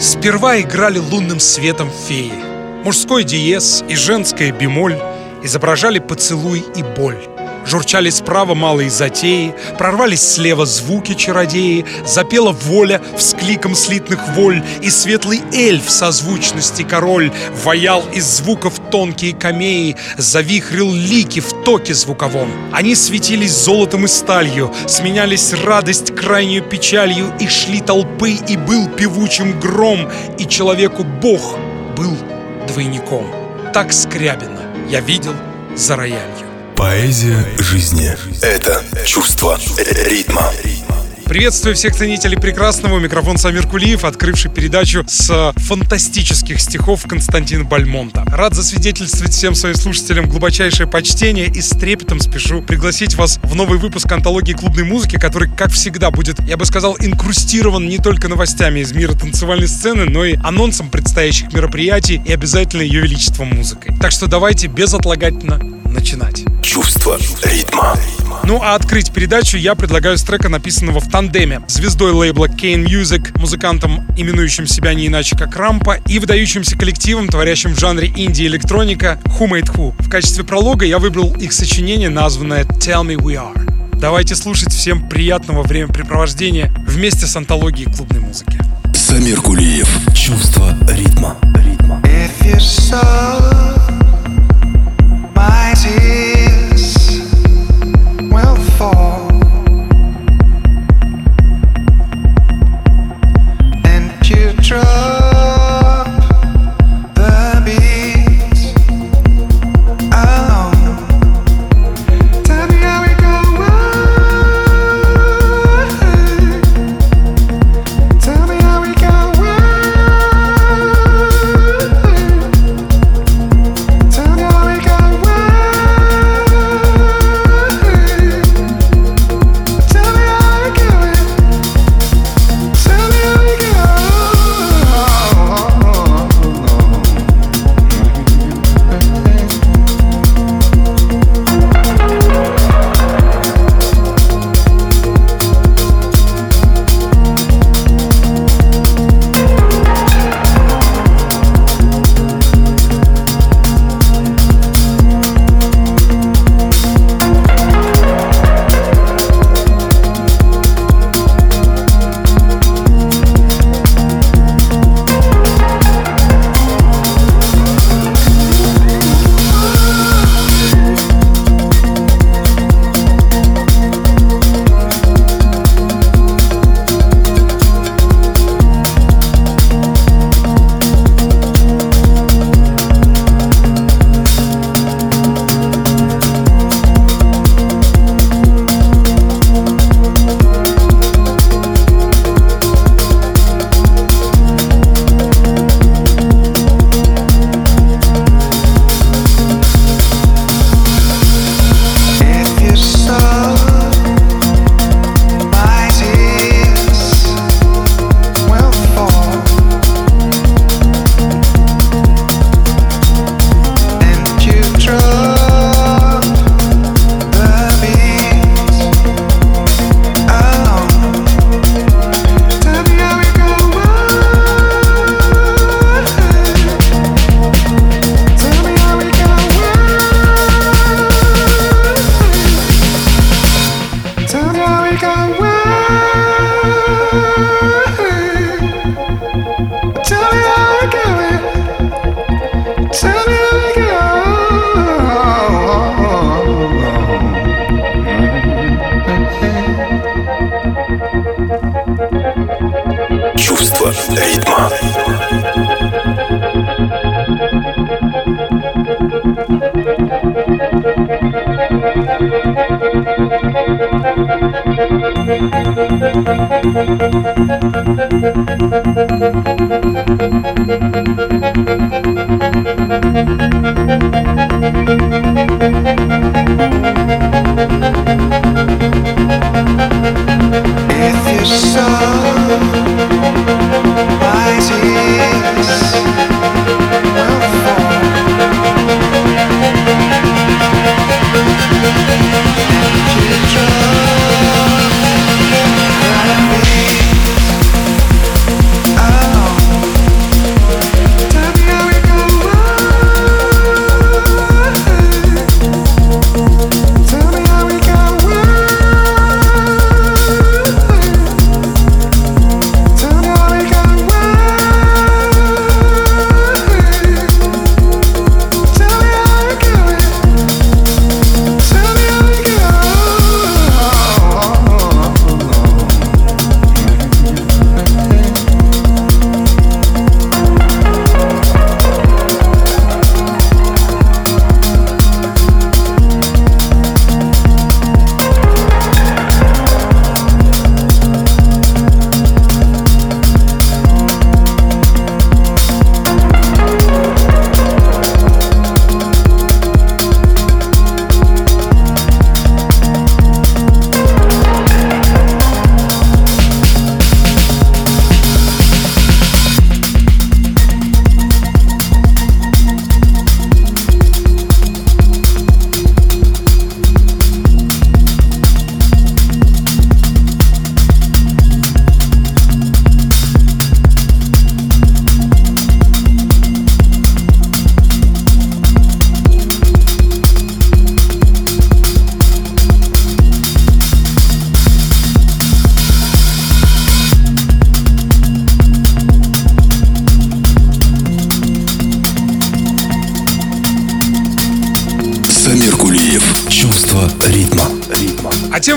Сперва играли лунным светом феи. Мужской диез и женская бемоль изображали поцелуй и боль. Журчали справа малые затеи, прорвались слева звуки чародеи, запела воля вскликом слитных воль, и светлый эльф созвучности король ваял из звуков тонкие камеи, завихрил лики в токе звуковом. Они светились золотом и сталью, сменялись радость крайнюю печалью, и шли толпы, и был певучим гром, и человеку Бог был двойником. Так Скрябина я видел за роялью. Поэзия жизни – это чувство ритма. Приветствую всех ценителей прекрасного. Микрофон Самир Кулиев, открывший передачу с фантастических стихов Константина Бальмонта. Рад засвидетельствовать всем своим слушателям глубочайшее почтение и с трепетом спешу пригласить вас в новый выпуск антологии клубной музыки, который, как всегда, будет, я бы сказал, инкрустирован не только новостями из мира танцевальной сцены, но и анонсом предстоящих мероприятий и обязательно ее величеством музыкой. Так что давайте безотлагательно начинать. Чувство ритма. Ну а открыть передачу я предлагаю с трека, написанного в тандеме. Звездой лейбла Kane Music, музыкантом, именующим себя не иначе как Рампа, и выдающимся коллективом, творящим в жанре инди-электроника Who Made Who. В качестве пролога я выбрал их сочинение, названное Tell Me We Are. Давайте слушать всем приятного времяпрепровождения вместе с антологией клубной музыки. Самир Кулиев. Чувство ритма. ритма. If you saw my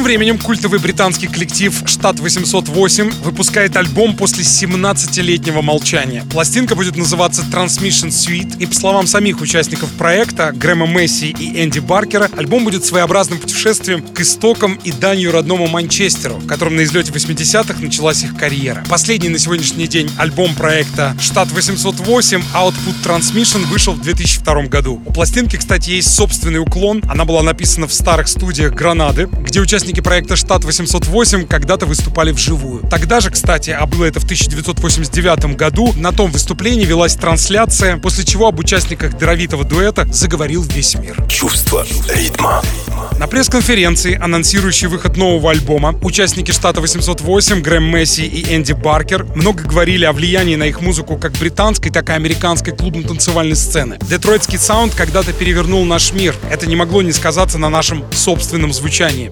временем культовый британский коллектив «Штат 808» выпускает альбом после 17-летнего молчания. Пластинка будет называться Transmission Suite, и по словам самих участников проекта, Грэма Месси и Энди Баркера, альбом будет своеобразным путешествием к истокам и данью родному Манчестеру, в котором на излете 80-х началась их карьера. Последний на сегодняшний день альбом проекта «Штат 808» Output Transmission вышел в 2002 году. У пластинки, кстати, есть собственный уклон. Она была написана в старых студиях Гранады, где участники проекта «Штат 808» когда-то выступали вживую. Тогда же, кстати, а было это в 1989 году, на том выступлении велась трансляция, после чего об участниках даровитого дуэта заговорил весь мир. Чувство ритма. На пресс-конференции, анонсирующей выход нового альбома, участники штата 808, Грэм Месси и Энди Баркер, много говорили о влиянии на их музыку как британской, так и американской клубно-танцевальной сцены. Детройтский саунд когда-то перевернул наш мир. Это не могло не сказаться на нашем собственном звучании.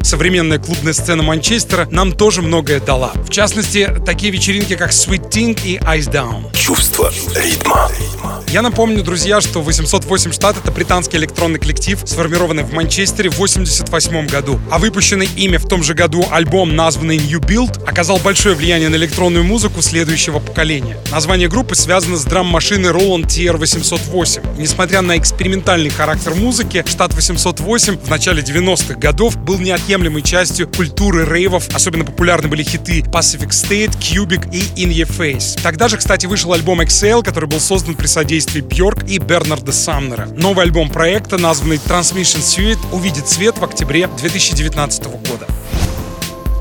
Современная клубная сцена Манчестера нам тоже многое дала. В частности, такие вечеринки, как Sweet Thing и Ice Down. Чувство ритма. Я напомню, друзья, что 808 штат — это британский электронный коллектив, сформированный в Манчестере в 1988 году. А выпущенный ими в том же году альбом, названный New Build, оказал большое влияние на электронную музыку следующего поколения. Название группы связано с драм-машиной Roland TR-808. несмотря на экспериментальный характер музыки, штат 808 в начале 90-х годов был неотъемлемой частью культуры рейвов. Особенно популярны были хиты Pacific State, Cubic и In Your Face. Тогда же, кстати, вышел альбом XL, который был создан при содействии Бьорк и Бернарда Самнера. Новый альбом проекта, названный Transmission Suite, увидит свет в октябре 2019 года.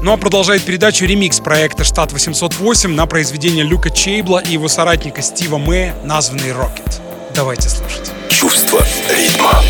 Ну а продолжает передачу ремикс проекта «Штат 808» на произведение Люка Чейбла и его соратника Стива Мэя, названный «Рокет». Давайте слушать. Чувство ритма.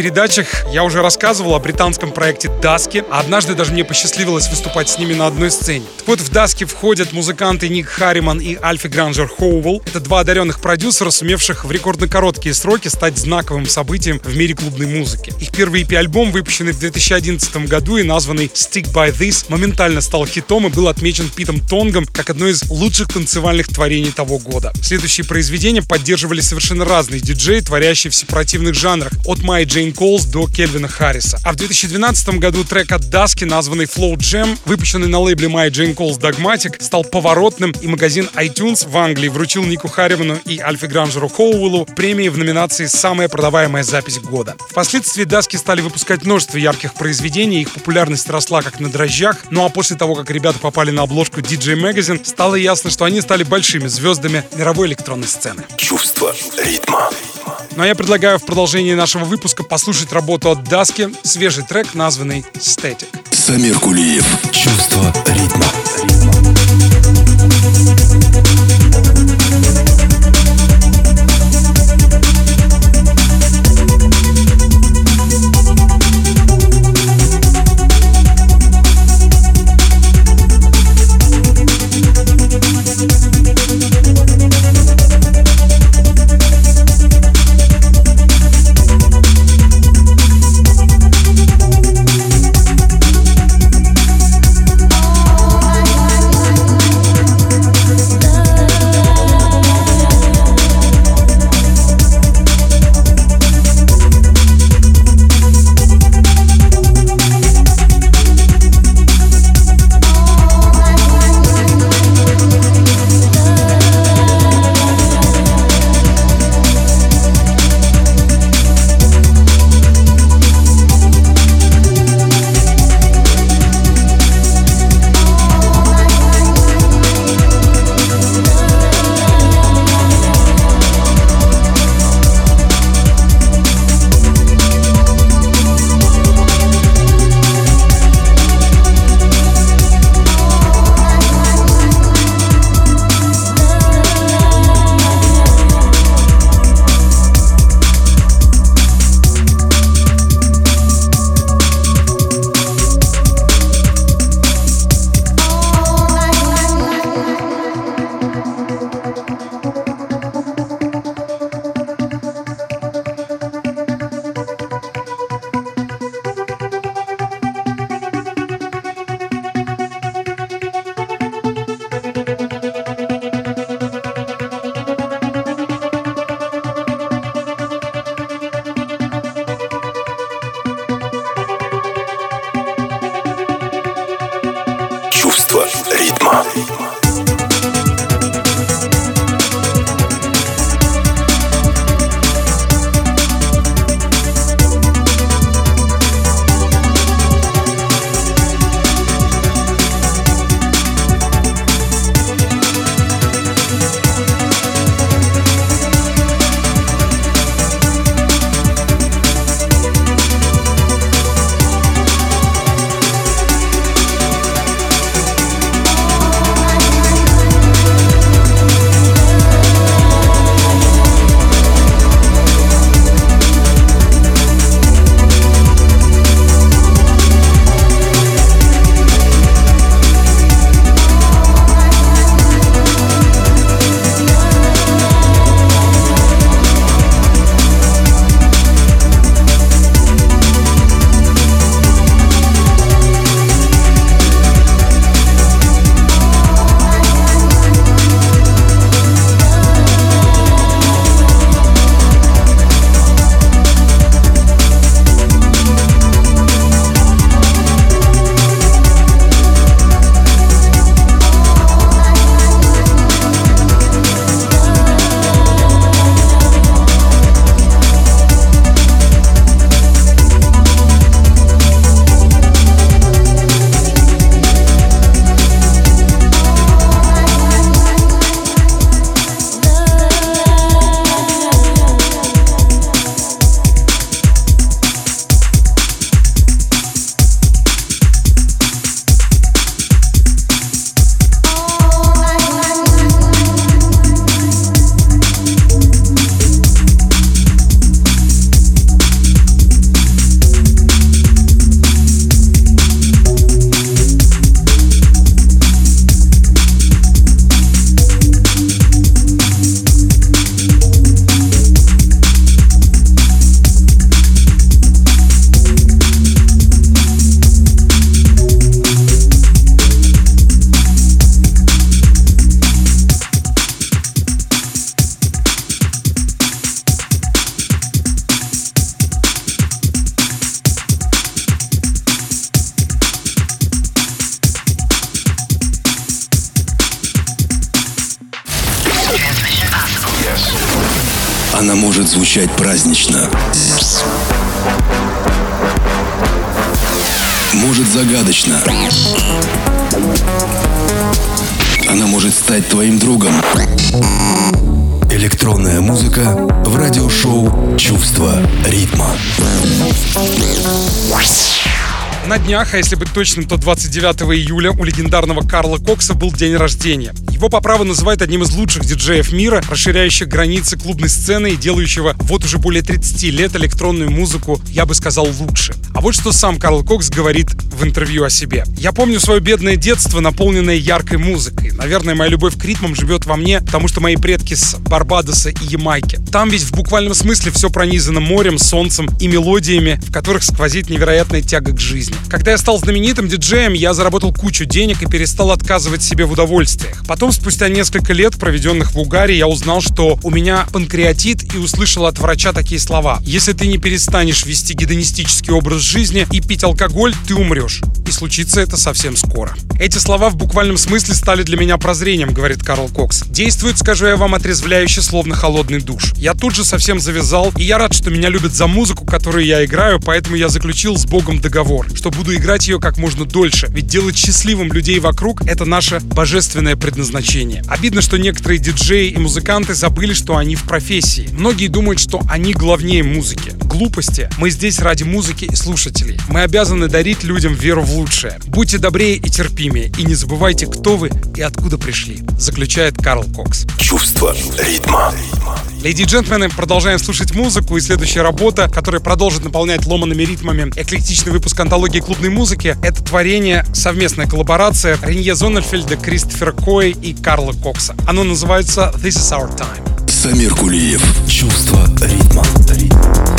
Передачах я уже рассказывал о британском проекте Даски, однажды даже мне посчастливилось выступать с ними на одной сцене. Так вот, в Даске входят музыканты Ник Харриман и Альфи Гранджер Хоуэлл. Это два одаренных продюсера, сумевших в рекордно короткие сроки стать знаковым событием в мире клубной музыки. Их первый EP-альбом, выпущенный в 2011 году и названный Stick By This, моментально стал хитом и был отмечен Питом Тонгом как одно из лучших танцевальных творений того года. Следующие произведения поддерживали совершенно разные диджеи, творящие в сепаративных жанрах, от Май Джейн Колс до Кельвина Харриса. А в 2012 году трек от Даски, названный Flow Jam, выпущенный на лейбле My Jane Cole's Dogmatic, стал поворотным, и магазин iTunes в Англии вручил Нику Харриману и Альфи Гранжеру Хоуэллу премии в номинации «Самая продаваемая запись года». Впоследствии Даски стали выпускать множество ярких произведений, их популярность росла как на дрожжах, ну а после того, как ребята попали на обложку DJ Magazine, стало ясно, что они стали большими звездами мировой электронной сцены. Чувство ритма. Ну а я предлагаю в продолжении нашего выпуска послушать работу от Даски, свежий трек, названный «Static». Самир Кулиев. Чувство ритма. Она днях, а если быть точным, то 29 июля у легендарного Карла Кокса был день рождения. Его по праву называют одним из лучших диджеев мира, расширяющих границы клубной сцены и делающего вот уже более 30 лет электронную музыку, я бы сказал, лучше. А вот что сам Карл Кокс говорит в интервью о себе. «Я помню свое бедное детство, наполненное яркой музыкой. Наверное, моя любовь к ритмам живет во мне, потому что мои предки с Барбадоса и Ямайки. Там ведь в буквальном смысле все пронизано морем, солнцем и мелодиями, в которых сквозит невероятная тяга к жизни. Когда я стал знаменитым диджеем, я заработал кучу денег и перестал отказывать себе в удовольствиях. Потом, спустя несколько лет, проведенных в Угаре, я узнал, что у меня панкреатит и услышал от врача такие слова. Если ты не перестанешь вести гедонистический образ жизни и пить алкоголь, ты умрешь. И случится это совсем скоро. Эти слова в буквальном смысле стали для меня прозрением, говорит Карл Кокс. Действует, скажу я вам, отрезвляюще, словно холодный душ. Я тут же совсем завязал, и я рад, что меня любят за музыку, которую я играю, поэтому я заключил с Богом договор, что буду играть ее как можно дольше, ведь делать счастливым людей вокруг — это наше божественное предназначение. Обидно, что некоторые диджеи и музыканты забыли, что они в профессии. Многие думают, что они главнее музыки. Глупости. Мы здесь ради музыки и слушателей. Мы обязаны дарить людям веру в лучшее. Будьте добрее и терпимее, и не забывайте, кто вы и откуда пришли, заключает Карл Кокс. Чувство ритма. Леди и джентльмены, продолжаем слушать музыку, и следующая работа, которая продолжит наполнять ломаными ритмами эклектичный выпуск антологии клубной музыки, это творение, совместная коллаборация Ренье Зоннельфельда, Кристофера Кой и Карла Кокса. Оно называется «This is our time». Самир Кулиев. Чувство ритма. ритма.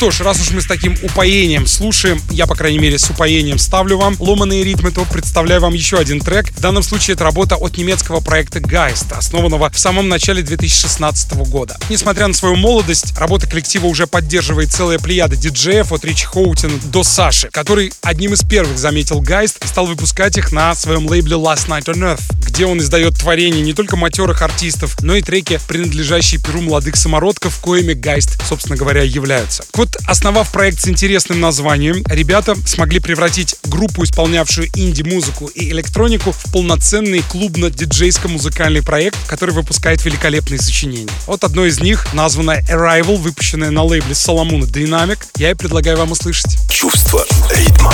Что ж, раз уж мы с таким упоением слушаем, я, по крайней мере, с упоением ставлю вам ломаные ритмы, то представляю вам еще один трек. В данном случае это работа от немецкого проекта Geist, основанного в самом начале 2016 года. Несмотря на свою молодость, работа коллектива уже поддерживает целая плеяда диджеев от Ричи Хоутина до Саши, который одним из первых заметил Geist и стал выпускать их на своем лейбле Last Night on Earth, где он издает творения не только матерых артистов, но и треки, принадлежащие перу молодых самородков, коими Geist, собственно говоря, являются. Вот, основав проект с интересным названием, ребята смогли превратить группу, исполнявшую инди-музыку и электронику, в полноценный клубно-диджейско-музыкальный проект, который выпускает великолепные сочинения. Вот одно из них, названное Arrival, выпущенное на лейбле Solomon Dynamic, я и предлагаю вам услышать. Чувство ритма.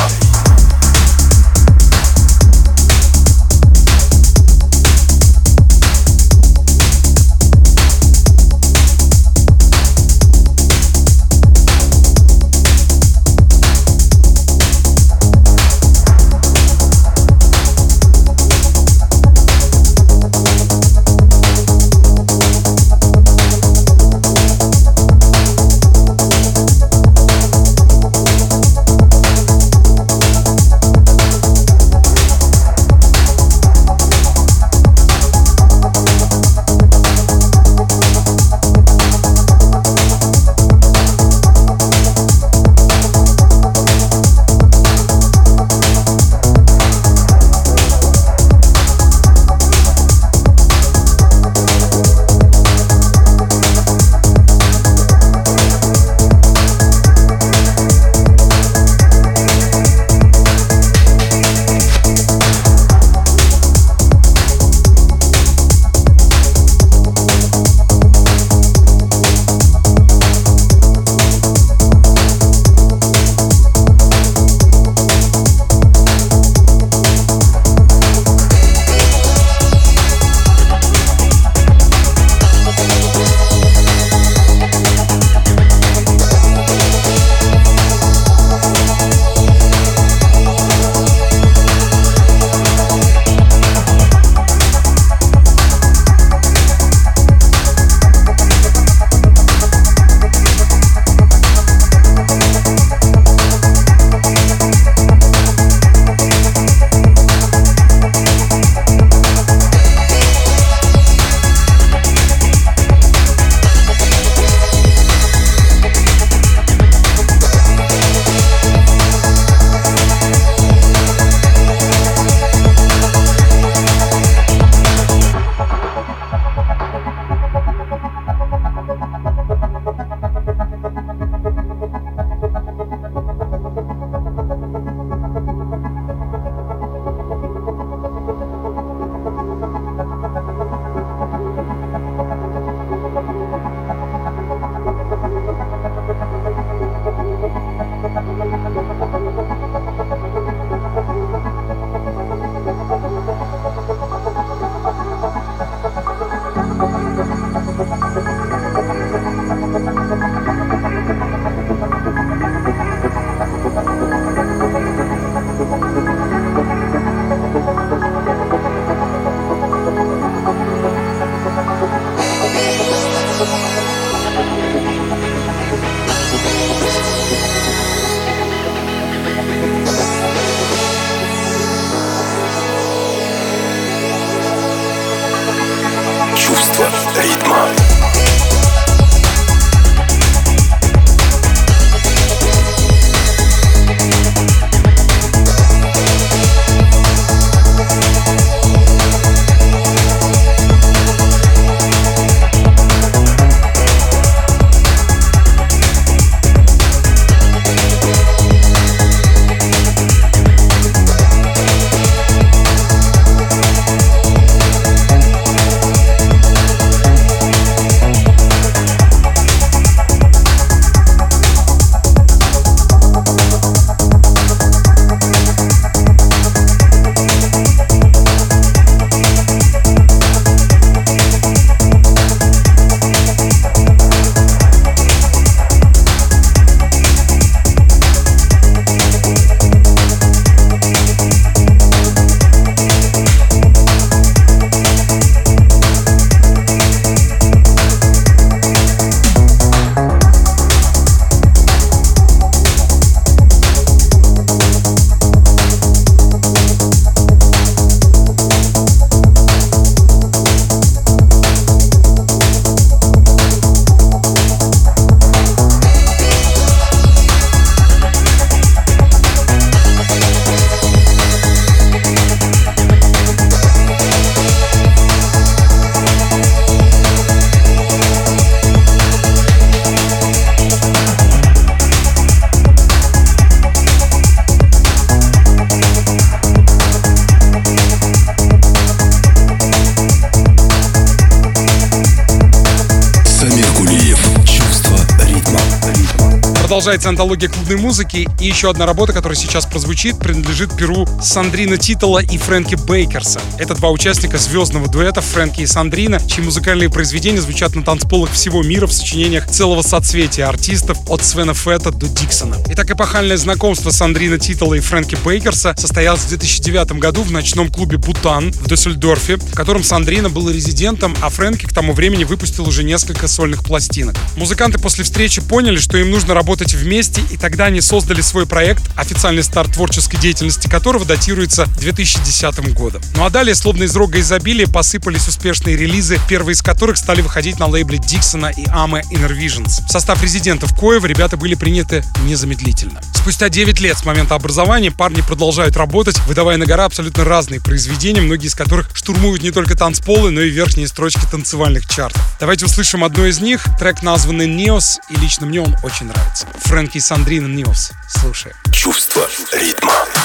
Продолжается антология клубной музыки, и еще одна работа, которая сейчас прозвучит, принадлежит перу Сандрина Титала и Фрэнки Бейкерса. Это два участника звездного дуэта Фрэнки и Сандрина, чьи музыкальные произведения звучат на танцполах всего мира в сочинениях целого соцветия артистов от Свена Фетта до Диксона. Итак, эпохальное знакомство Сандрина Титала и Фрэнки Бейкерса состоялось в 2009 году в ночном клубе «Бутан» в Дюссельдорфе, в котором Сандрина был резидентом, а Фрэнки к тому времени выпустил уже несколько сольных пластинок. Музыканты после встречи поняли, что им нужно работать вместе, и тогда они создали свой проект, официальный старт творческой деятельности которого датируется 2010 годом. Ну а далее, словно из рога изобилия, посыпались успешные релизы, первые из которых стали выходить на лейбле Диксона и Аме Inner Visions. В состав резидентов Коева ребята были приняты незамедлительно. Спустя 9 лет с момента образования парни продолжают работать, выдавая на гора абсолютно разные произведения, многие из которых штурмуют не только танцполы, но и верхние строчки танцевальных чартов. Давайте услышим одно из них, трек названный «Неос», и лично мне он очень нравится. Фрэнки Сандрина «Неос». Слушай. Чувство ритма.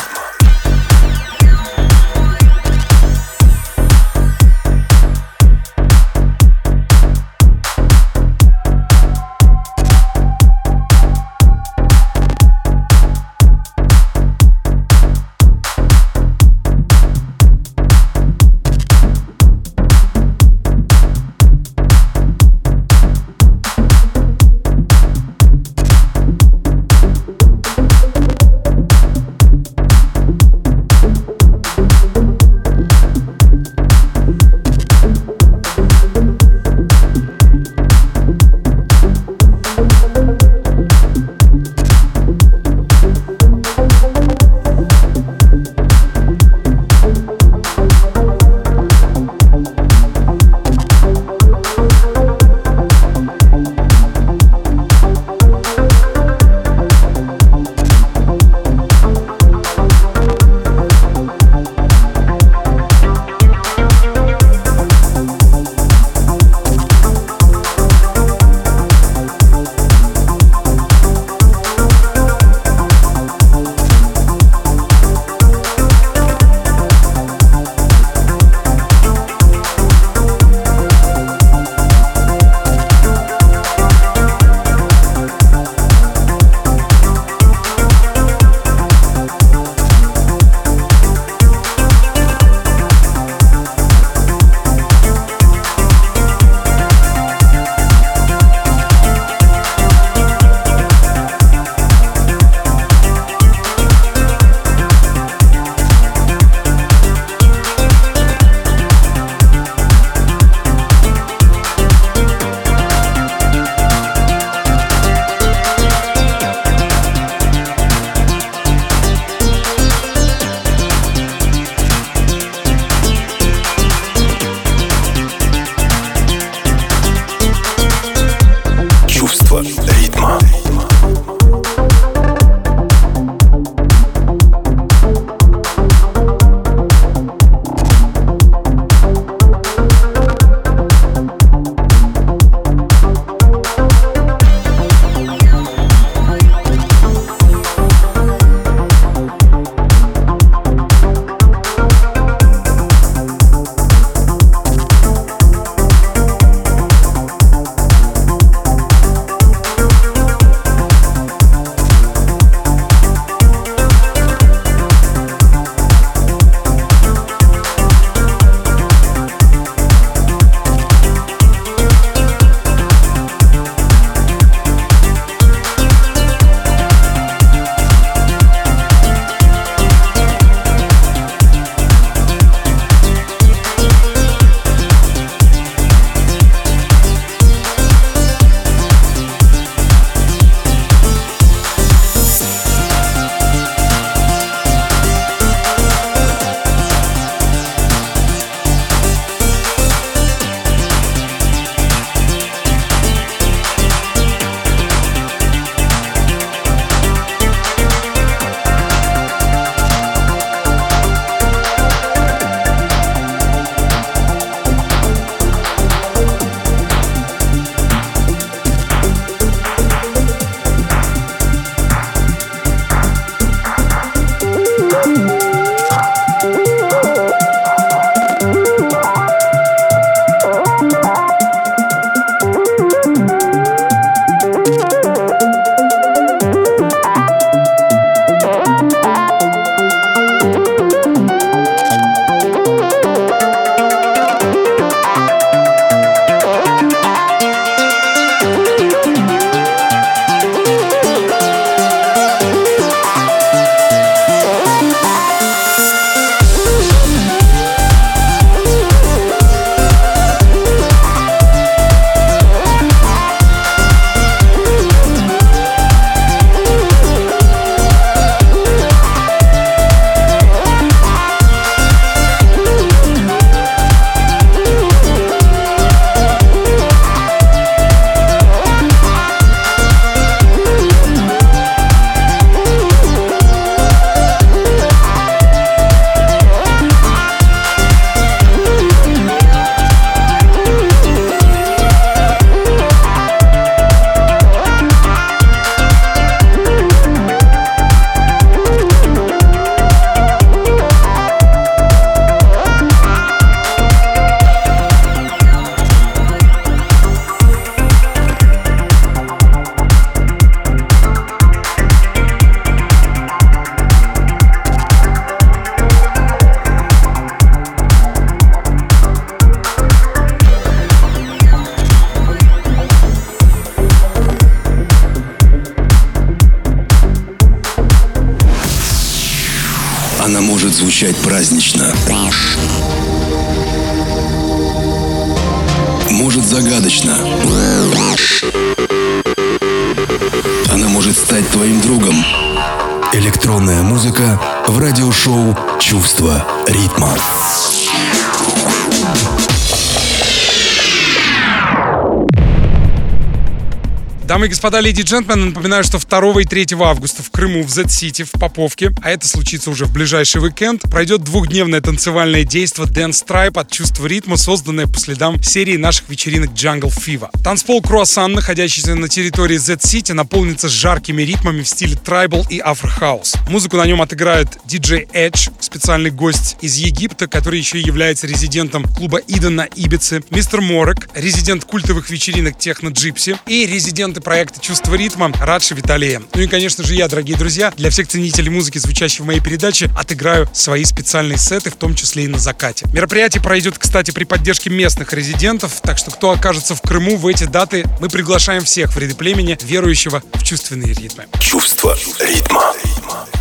Господа, леди и джентльмены, напоминаю, что 2 и 3 августа Крыму, в Z-City, в Поповке, а это случится уже в ближайший уикенд, пройдет двухдневное танцевальное действо Dance Tribe от чувства ритма, созданное по следам серии наших вечеринок Jungle Fever. Танцпол Круассан, находящийся на территории Z-City, наполнится жаркими ритмами в стиле tribal и afro house. Музыку на нем отыграет DJ Edge, специальный гость из Египта, который еще является резидентом клуба Eden на Ибице, мистер Морек, резидент культовых вечеринок Techno Gypsy и резидент проекта «Чувство ритма» Радши Виталия. Ну и, конечно же, я, дорогие друзья, для всех ценителей музыки, звучащей в моей передаче, отыграю свои специальные сеты, в том числе и на закате. Мероприятие пройдет, кстати, при поддержке местных резидентов, так что кто окажется в Крыму в эти даты, мы приглашаем всех в ряды племени, верующего в чувственные ритмы. Чувство ритма.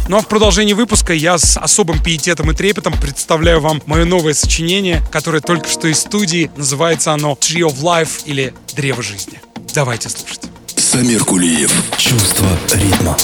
Ну а в продолжении выпуска я с особым пиететом и трепетом представляю вам мое новое сочинение, которое только что из студии. Называется оно «Tree of Life» или «Древо жизни». Давайте слушать. Самир Кулиев. Чувство ритма.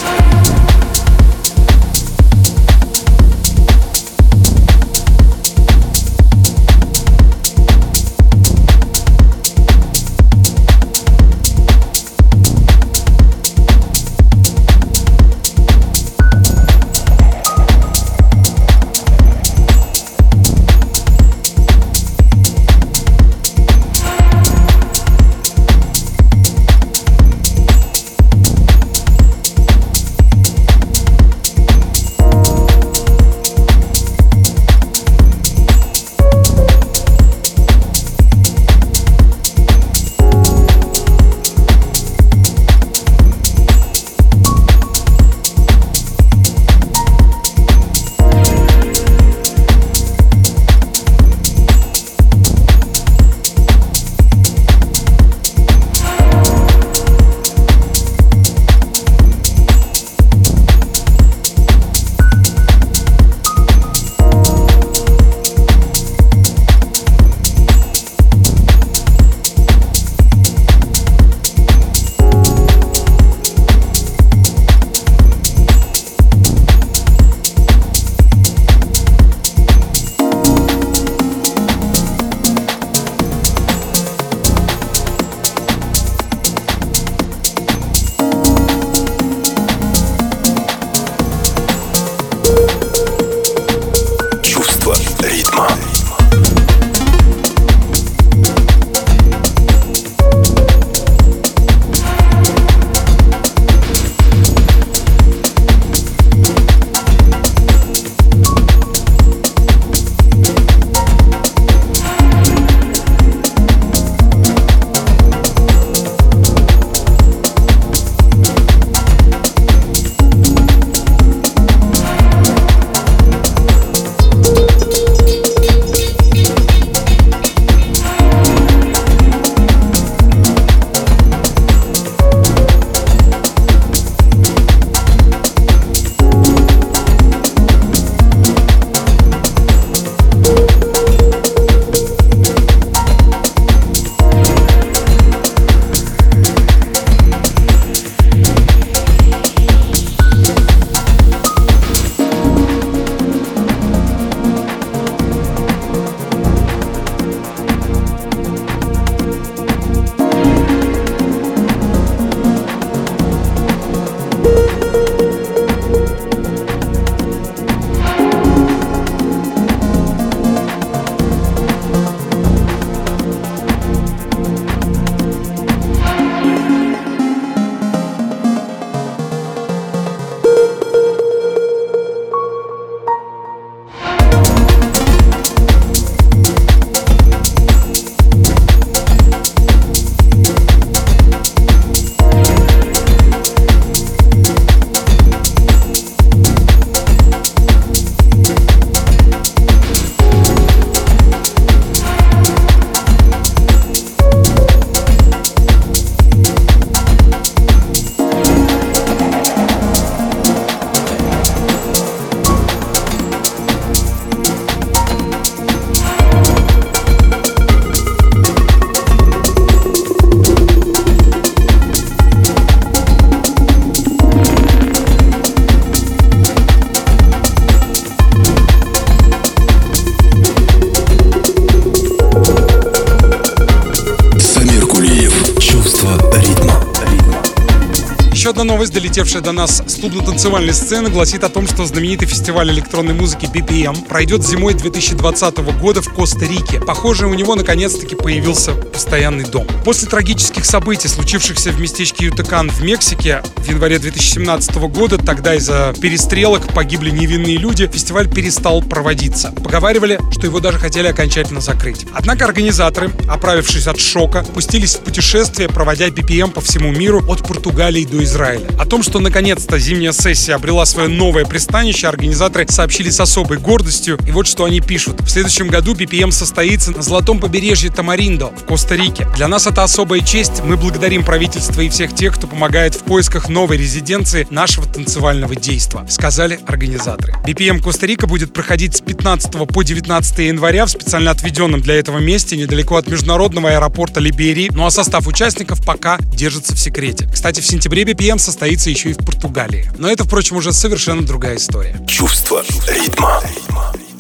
Долетевшая до нас с клубно-танцевальной сцены, гласит о том, что знаменитый фестиваль электронной музыки BPM пройдет зимой 2020 года в Коста-Рике. Похоже, у него наконец-таки появился постоянный дом. После трагических событий, случившихся в местечке Ютакан в Мексике в январе 2017 года, тогда из-за перестрелок погибли невинные люди, фестиваль перестал проводиться. Поговаривали, что его даже хотели окончательно закрыть. Однако организаторы, оправившись от шока, пустились в путешествие, проводя BPM по всему миру от Португалии до Израиля. О том, что наконец-то зимняя сессия обрела свое новое пристанище, организаторы сообщили с особой гордостью. И вот что они пишут. В следующем году BPM состоится на золотом побережье Тамариндо в Коста-Рике. Для нас это особая честь. Мы благодарим правительство и всех тех, кто помогает в поисках новой резиденции нашего танцевального действа, сказали организаторы. BPM Коста-Рика будет проходить с 15 по 19 января в специально отведенном для этого месте недалеко от международного аэропорта Либерии. Ну а состав участников пока держится в секрете. Кстати, в сентябре BPM состоится еще и в Португалии. Но это, впрочем, уже совершенно другая история. Чувство ритма.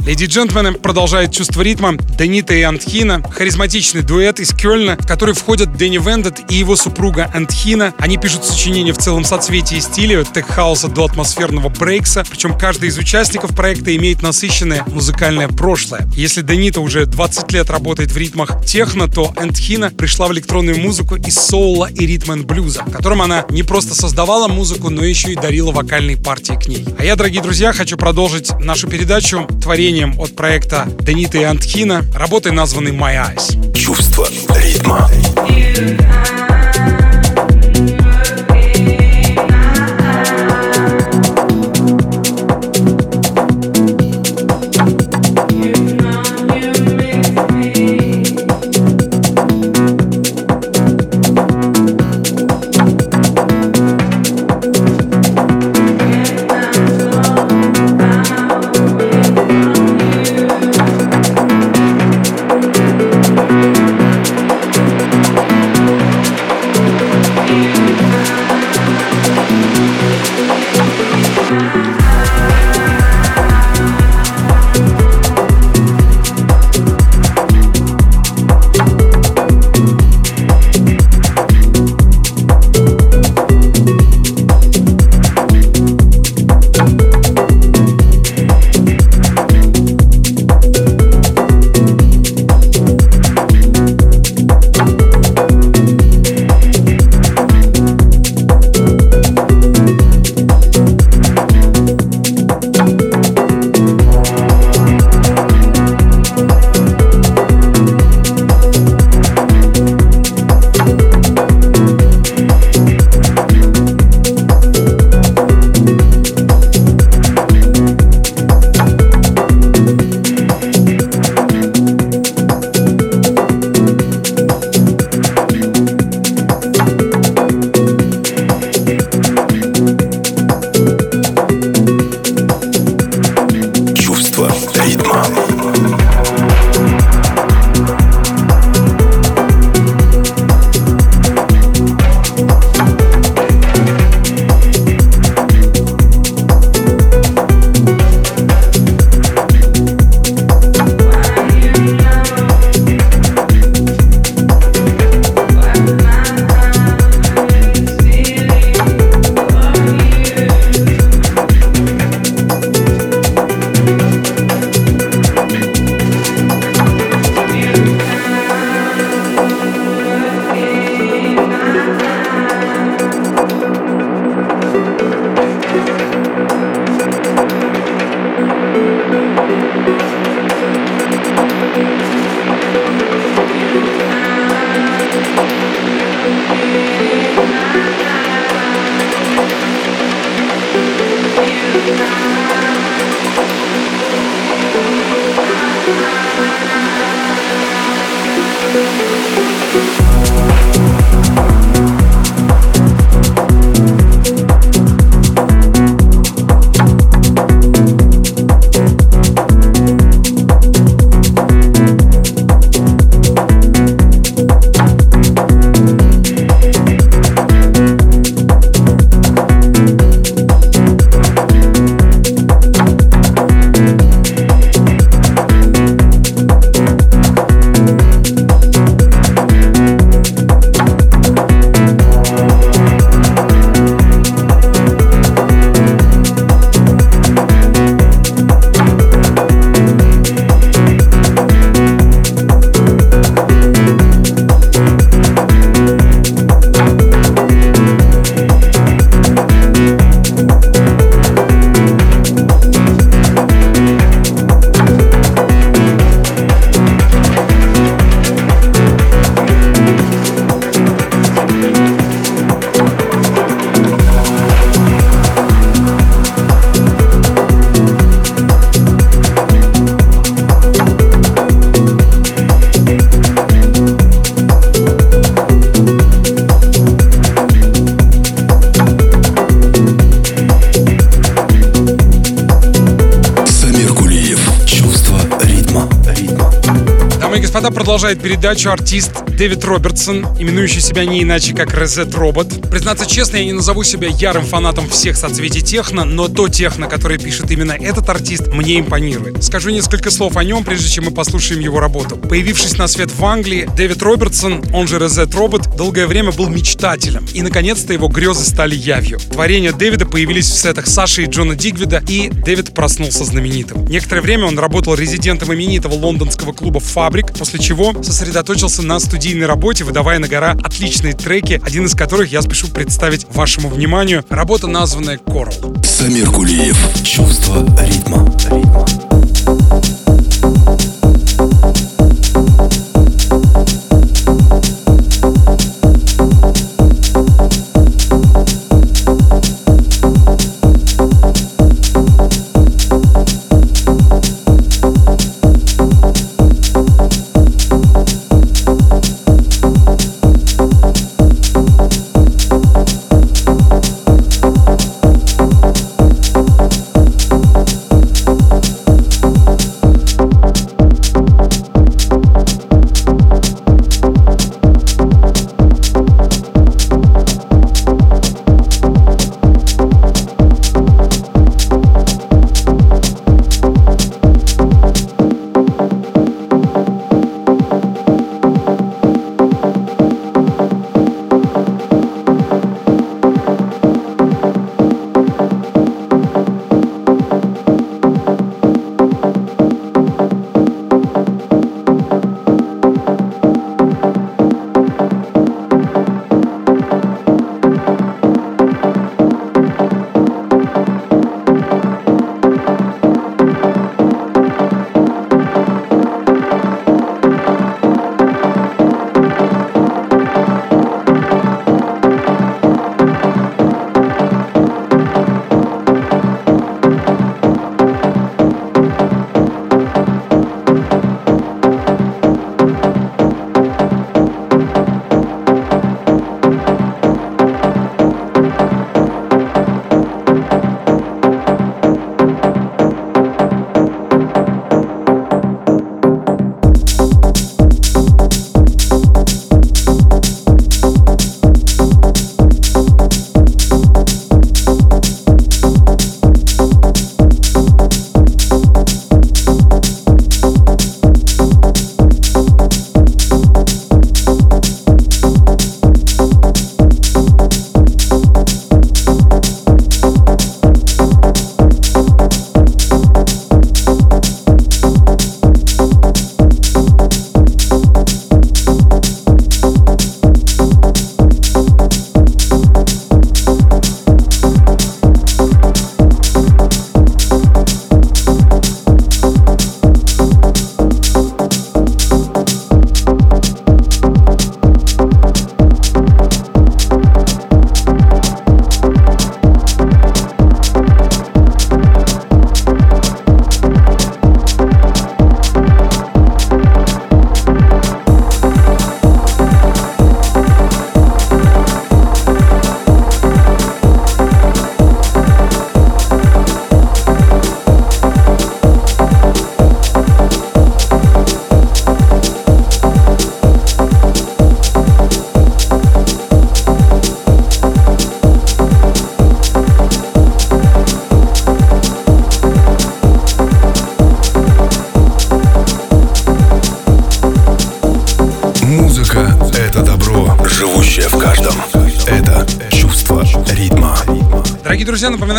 Леди и джентльмены продолжает чувство ритма Данита и Антхина, харизматичный дуэт из Кёльна, в который входят Дэнни Вендет и его супруга Антхина. Они пишут сочинения в целом соцветии стиля от тех-хауса до атмосферного брейкса, причем каждый из участников проекта имеет насыщенное музыкальное прошлое. Если Данита уже 20 лет работает в ритмах техно, то Антхина пришла в электронную музыку из соула и ритм блюза, в котором она не просто создавала музыку, но еще и дарила вокальные партии к ней. А я, дорогие друзья, хочу продолжить нашу передачу творение выступлением от проекта Данита и Антхина, работой названной My Eyes. Чувство ритма. Продолжает передачу артист Дэвид Робертсон, именующий себя не иначе как Резет Робот. Признаться честно, я не назову себя ярым фанатом всех соцветий техно, но то техно, которое пишет именно этот артист, мне импонирует. Скажу несколько слов о нем, прежде чем мы послушаем его работу. Появившись на свет в Англии, Дэвид Робертсон, он же Резет Робот, долгое время был мечтателем, и наконец-то его грезы стали явью. Творения Дэвида появились в сетах Саши и Джона Дигвида, и Дэвид проснулся знаменитым. Некоторое время он работал резидентом именитого лондонского клуба «Фабрик», после чего сосредоточился на студийной работе, выдавая на гора отличные треки, один из которых я спешу представить вашему вниманию. Работа, названная «Coral». Самир Кулиев. Чувство ритма. ритма.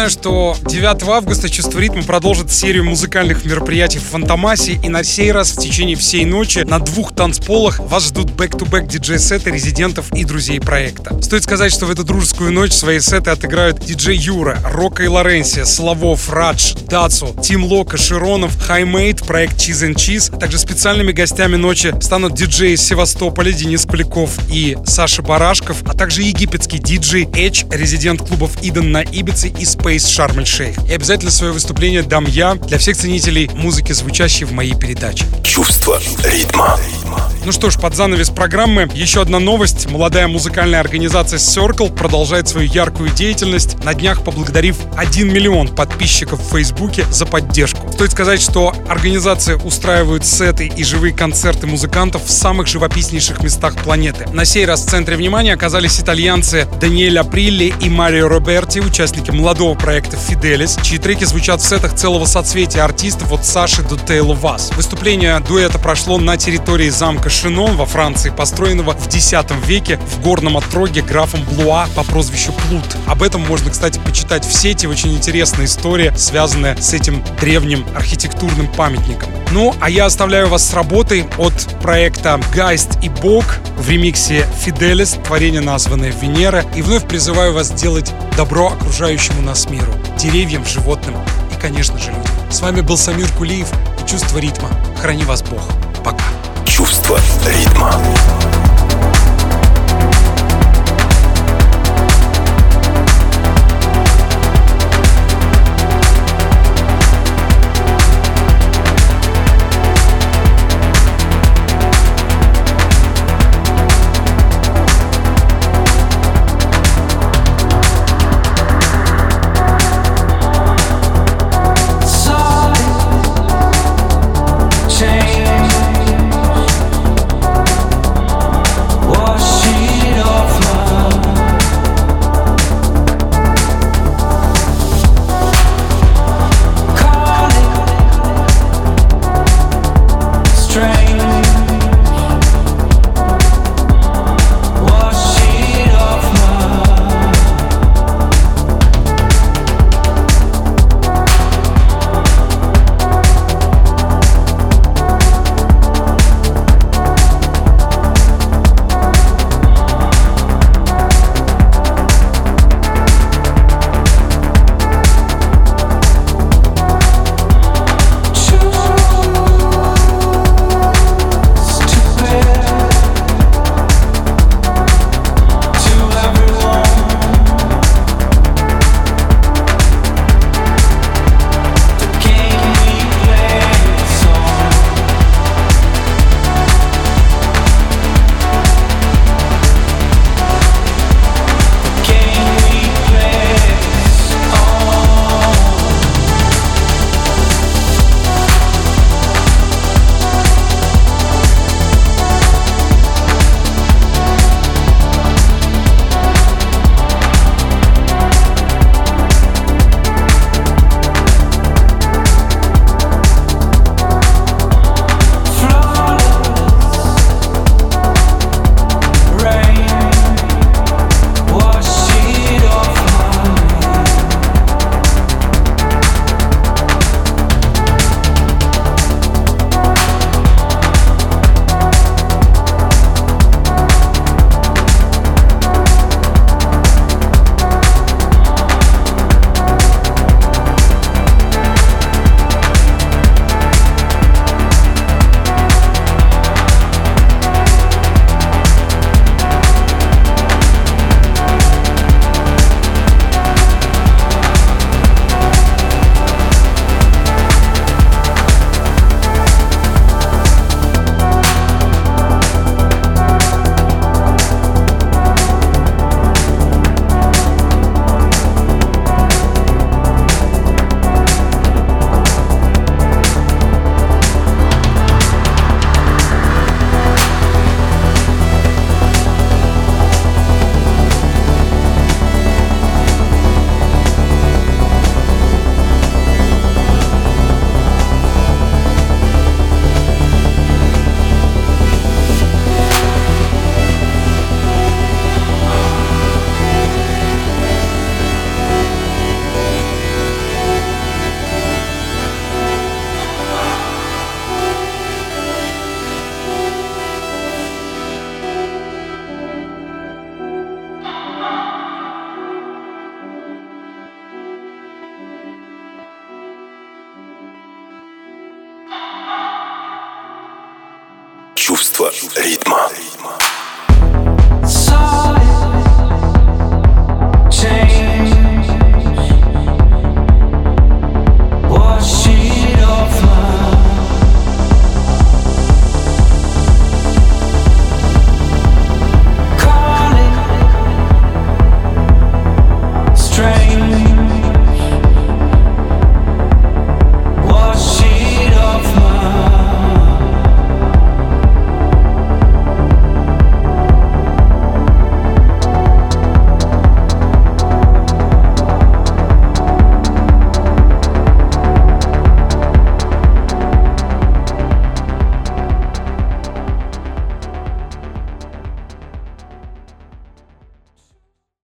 Что 9 августа «Чувство ритма» продолжит серию музыкальных мероприятий в Фантомасе. И на сей раз в течение всей ночи на двух танцполах вас ждут back-to-back диджей-сеты резидентов и друзей проекта. Стоит сказать, что в эту дружескую ночь свои сеты отыграют диджей Юра, Рока и Лоренсия, Славов, Радж, Дацу, Тим Лока, Широнов, Хаймейт, проект Cheese and Cheese. Также специальными гостями ночи станут диджеи из Севастополя Денис Куликов и Саша Барашков, а также египетский диджей Edge, резидент клубов Eden на Ибице и Space Sharm el-Sheikh. И обязательно свое выступление дам я для всех ценителей музыки, звучащей в моей передаче. Чувство ритма. Ну что ж, под занавес программы еще одна новость. Молодая музыкальная организация Circle продолжает свою яркую деятельность, на днях поблагодарив 1 миллион подписчиков в Фейсбуке за поддержку. Стоит сказать, что организация устраивает сеты и живые концерты музыкантов в самых живописнейших местах планеты. На сей раз в центре внимания оказались итальянцы Даниэль Априлли и Марио Роберти, участники молодого проекта Fidelis, чьи треки звучат в сетах целого соцветия артистов от Саши до Тейло Вас. Выступление дуэта прошло на территории замка Шинон во Франции, построенного в X веке в горном отроге графом Блуа по прозвищу Плут. Об этом можно, кстати, почитать в сети. Очень интересная история, связанная с этим древним архитектурным памятником. Ну, а я оставляю вас с работой от проекта Гайст и Бог в ремиксе Фиделис, творение названное Венера, и вновь призываю вас делать добро окружающему нас миру, деревьям, животным и, конечно же, людям. С вами был Самир Кулиев Чувство ритма. Храни вас Бог. Пока. Чувство ритма.